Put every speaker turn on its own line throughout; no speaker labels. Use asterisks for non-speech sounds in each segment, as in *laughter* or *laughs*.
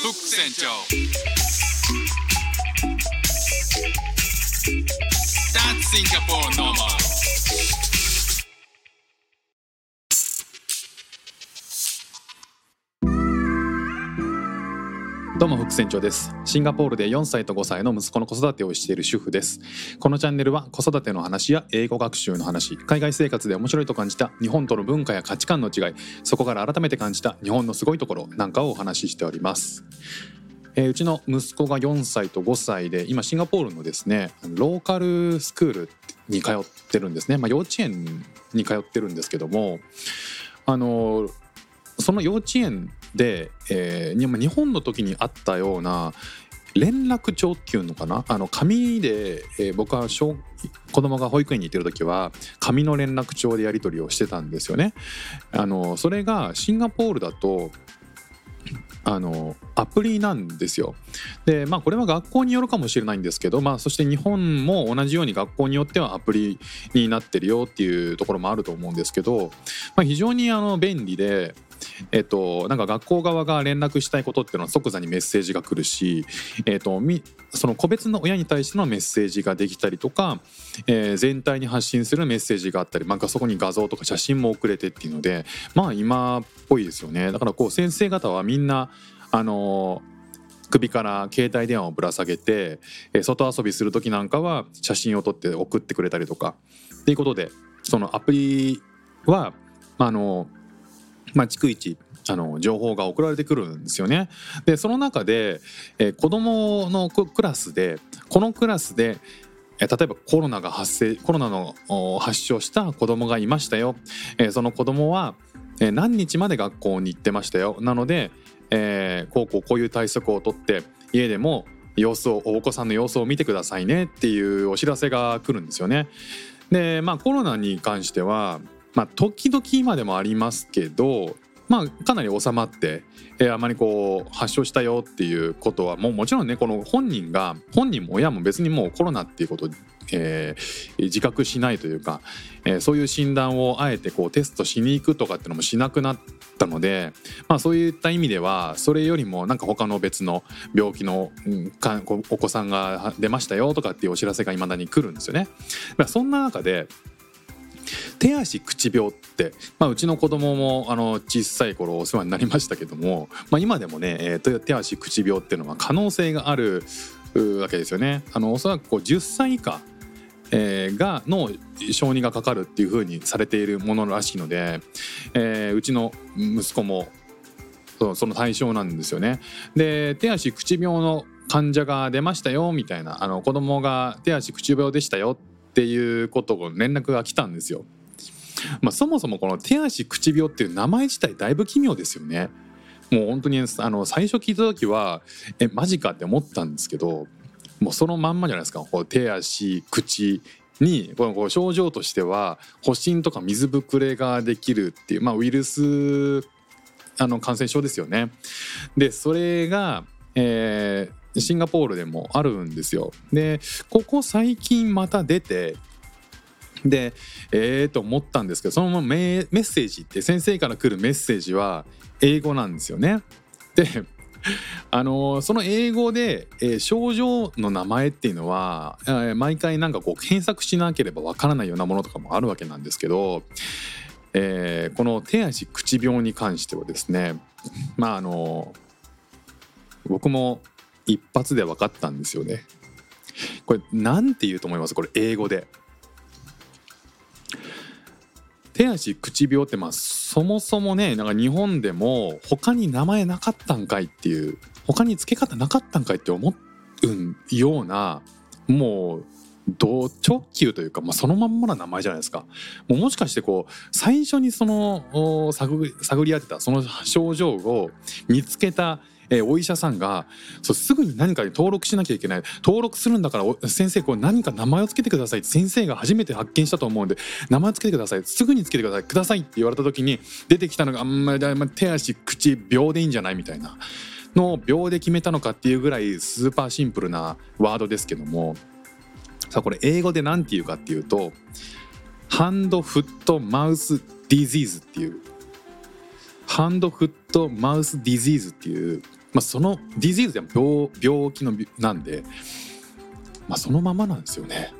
フック船長 That's Singapore normal
どうも副船長です。シンガポールで4歳と5歳の息子の子育てをしている主婦です。このチャンネルは子育ての話や英語学習の話海外生活で面白いと感じた日本との文化や価値観の違いそこから改めて感じた日本のすごいところなんかをお話ししております。えーうちの息子が4歳と5歳で今シンガポールのですねローカルスクールに通ってるんですね、まあ、幼稚園に通ってるんですけどもあのその幼稚園で、えー日本の時にあったような連絡帳っていうのかな？あの紙で、えー僕は小子供が保育園に行ってる時は紙の連絡帳でやり取りをしてたんですよね。あのそれがシンガポールだとあのアプリなんですよ。でまあこれは学校によるかもしれないんですけど、まあ、そして日本も同じように学校によってはアプリになってるよっていうところもあると思うんですけど、まあ、非常にあの便利で。えっと、なんか学校側が連絡したいことっていうのは即座にメッセージが来るし、えっと、みその個別の親に対してのメッセージができたりとか、えー全体に発信するメッセージがあったり、まあ、そこに画像とか写真も送れてっていうのでまあ今っぽいですよね。だからこう先生方はみんなあの首から携帯電話をぶら下げて、え外遊びする時なんかは写真を撮って送ってくれたりとか。っていうことでそのアプリはあのまあ、逐一あの情報が送られてくるんですよね。でその中で、えー子どものクラスでこのクラスで例えばコロナが発生コロナの発症した子どもがいましたよ、えーその子どもは、何日まで学校に行ってましたよなので、えーこうこうこういう対策をとって家でも様子をお子さんの様子を見てくださいねっていうお知らせが来るんですよね。でまあコロナに関してはまあ時々今でもありますけどまあかなり収まって、えーあまりこう発症したよっていうことはもうもちろんねこの本人が本人も親も別にもうコロナっていうこと、えー自覚しないというか、えーそういう診断をあえてこうテストしに行くとかっていうのもしなくなったので、まあ、そういった意味ではそれよりもなんか他の別の病気のうんかお子さんが出ましたよとかっていうお知らせが未だに来るんですよね。まあそんな中で手足口病って、まあ、うちの子供もあの小さい頃お世話になりましたけども、まあ、今でもね、えーと手足口病っていうのは可能性があるわけですよね。あのおそらくこう10歳以下えーがの小児がかかるっていう風にされているものらしいので、えーうちの息子もそうその対象なんですよね。で手足口病の患者が出ましたよみたいなあの子供が手足口病でしたよっていうことを連絡が来たんですよ。まあ、そもそもこの手足口病っていう名前自体だいぶ奇妙ですよね。もう本当にあの最初聞いた時はえマジかって思ったんですけどもうそのまんまじゃないですかこう手足口にこのこう症状としては発疹とか水ぶくれができるっていう、まあ、ウイルスあの感染症ですよね。でそれが、えーシンガポールでもあるんですよ。でここ最近また出てでえーと思ったんですけどそのままメッセージって先生から来るメッセージは英語なんですよね。で *laughs* あのその英語で、えー症状の名前っていうのは、えー毎回なんかこう検索しなければわからないようなものとかもあるわけなんですけど、えーこの手足口病に関してはですねまああの僕も一発で分かったんですよね。これなんて言うと思います？これ英語で。手足口病ってまあそもそもねなんか日本でも他に名前なかったんかいっていう他に付け方なかったんかいって思うようなもう同直球というか、まあ、そのまんまな名前じゃないですかもうもしかしてこう最初にその探り当てたその症状を見つけたえーお医者さんがそうすぐに何かに登録しなきゃいけない。登録するんだから先生こう何か名前をつけてください先生が初めて発見したと思うんで名前つけてください。すぐにつけてください。くださいって言われた時に出てきたのがあんまり手足口秒でいいんじゃないみたいな。のを秒で決めたのかっていうぐらいスーパーシンプルなワードですけども。さあこれ英語で何て言うかっていうとhand foot mouth disease っていう。 hand foot mouth disease っていうまあ、その disease でも病病気のなんで、まあ、そのままなんですよね。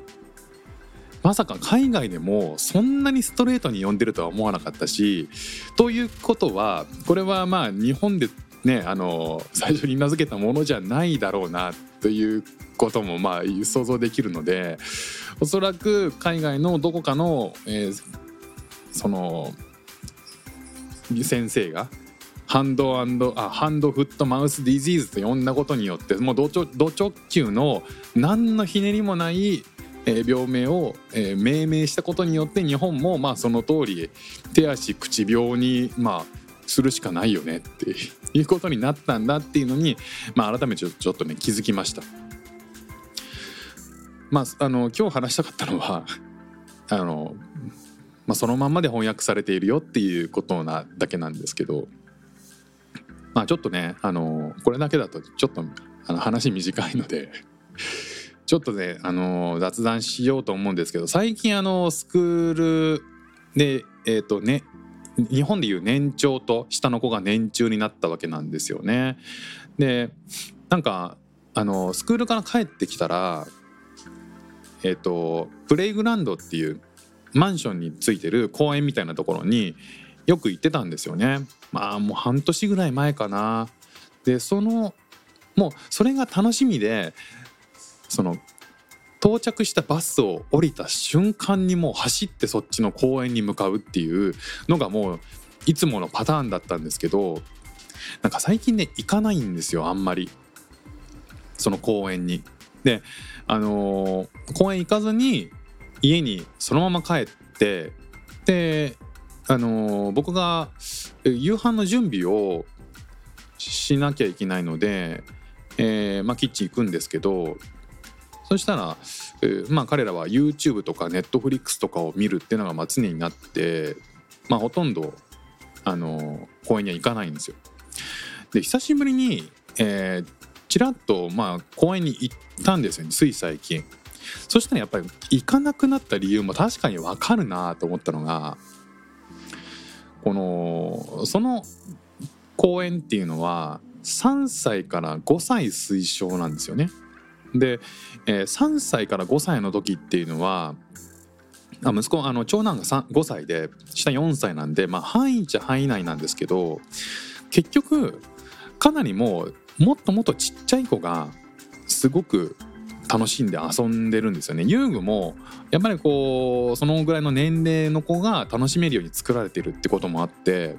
まさか海外でもそんなにストレートに呼んでるとは思わなかったしということはこれはまあ日本でねあの最初に名付けたものじゃないだろうなということもまあ想像できるのでおそらく海外のどこかの、えーその先生がハンドあハンドフットマウスディジーズと呼んだことによってもうド直球の何のひねりもないえ病名を、え命名したことによって日本もまあその通り手足口病にまあするしかないよねっていうことになったんだっていうのに、まあ、改めてちょちょっとね気づきました。まあ、あの今日話したかったのはあの、まあ、そのまんまで翻訳されているよっていうことなだけなんですけど、まあ、ちょっとねあのこれだけだとちょっとあの話短いので *laughs* ちょっとねあの雑談しようと思うんですけど最近あのスクールでえっ、とね日本でいう年長と下の子が年中になったわけなんですよね。でなんかあのスクールから帰ってきたらえっ、とプレイグランドっていうマンションについてる公園みたいなところによく行ってたんですよね。まあもう半年ぐらい前かな。でそのもうそれが楽しみでその到着したバスを降りた瞬間にもう走ってそっちの公園に向かうっていうのがもういつものパターンだったんですけどなんか最近ね行かないんですよあんまりその公園に。であのー公園行かずに家にそのまま帰ってであのー僕が夕飯の準備をしなきゃいけないので、えーまあ、キッチン行くんですけどそしたら、えーまあ、彼らは YouTube とか Netflix とかを見るっていうのがまあ常になって、まあ、ほとんど、あの公園には行かないんですよ。で久しぶりに、えーちらっと、まあ、公園に行ったんですよねつい最近。そしたらやっぱり行かなくなった理由も確かに分かるなと思ったのがこのその公園っていうのは3歳から5歳推奨なんですよね。で、えー3歳から5歳の時っていうのはあ息子あの長男が5歳で下4歳なんで、まあ、範囲っちゃ範囲内なんですけど結局かなりもうもっともっとちっちゃい子がすごく楽しんで遊んでるんですよね遊具もやっぱりこうそのぐらいの年齢の子が楽しめるように作られてるってこともあって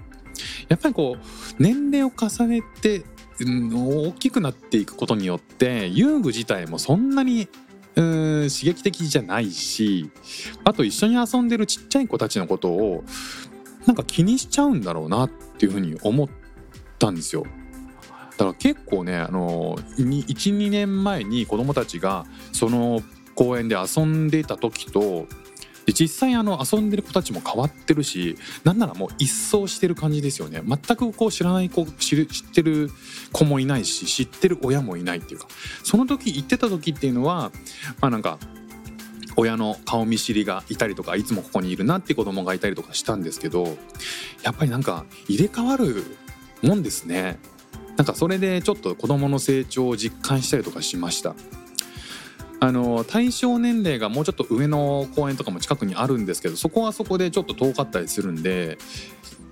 やっぱりこう年齢を重ねて、大きくなっていくことによって遊具自体もそんなにうん刺激的じゃないしあと一緒に遊んでるちっちゃい子たちのことをなんか気にしちゃうんだろうなっていうふうに思ったんですよ。だから結構ねあの12年前に子供たちがその公園で遊んでいた時とで実際あの遊んでる子たちも変わってるしなんならもう一掃してる感じですよね。全くこう知らない子知る知ってる子もいないし知ってる親もいないっていうか。その時行ってた時っていうのはまあなんか親の顔見知りがいたりとかいつもここにいるなって子供がいたりとかしたんですけどやっぱりなんか入れ替わるもんですね。なんかそれでちょっと子供の成長を実感したりとかしました。あの対象年齢がもうちょっと上の公園とかも近くにあるんですけどそこはそこでちょっと遠かったりするんで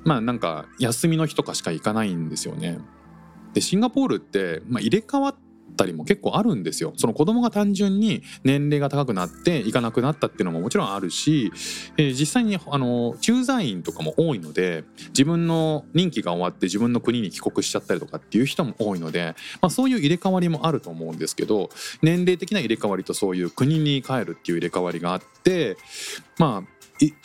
まあなんか休みの日とかしか行かないんですよね。でシンガポールって、まあ、入れ替わったりも結構あるんですよその子供が単純に年齢が高くなって行かなくなったっていうのももちろんあるし、えー実際にあの駐在員とかも多いので自分の任期が終わって自分の国に帰国しちゃったりとかっていう人も多いので、まあ、そういう入れ替わりもあると思うんですけど年齢的な入れ替わりとそういう国に帰るっていう入れ替わりがあってまあ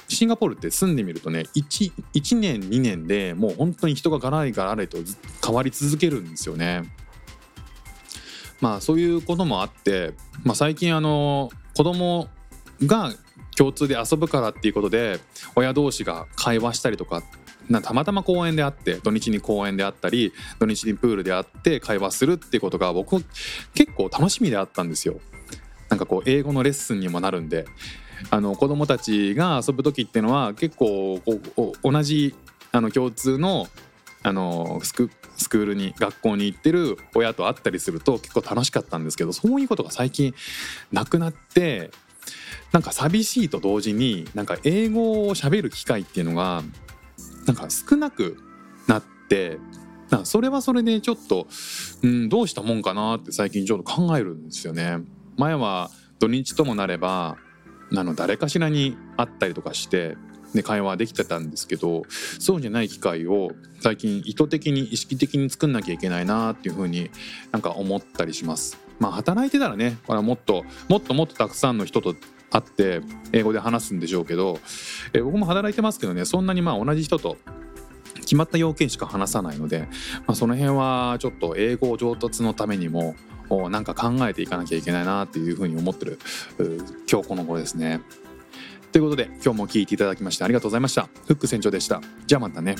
シンガポールって住んでみるとね 1, 1年2年でもう本当に人がガラリガラリと変わり続けるんですよね。まあそういうこともあって、まあ、最近あの子供が共通で遊ぶからっていうことで親同士が会話したりとかなたまたま公園であって土日に公園であったり土日にプールであって会話するっていうことが僕結構楽しみであったんですよ。なんかこう英語のレッスンにもなるんであの子供たちが遊ぶ時っていうのは結構こうお同じあの共通のあのスクールに学校に行ってる親と会ったりすると結構楽しかったんですけどそういうことが最近なくなってなんか寂しいと同時になんか英語を喋る機会っていうのがなんか少なくなってなそれはそれでちょっと、うん、どうしたもんかなって最近ちょっと考えるんですよね。前は土日ともなればあの誰かしらに会ったりとかしてで会話できてたんですけどそうじゃない機会を最近意図的に意識的に作んなきゃいけないなっていうふうになんか思ったりします。まあ働いてたらねこれはもっともっともっとたくさんの人と会って英語で話すんでしょうけど、え僕も働いてますけどねそんなにまあ同じ人と決まった要件しか話さないので、まあ、その辺はちょっと英語上達のためにもなんか考えていかなきゃいけないなっていうふうに思ってる今日この頃ですね。ということで今日も聞いていただきましてありがとうございました。フック船長でした。じゃあまたね。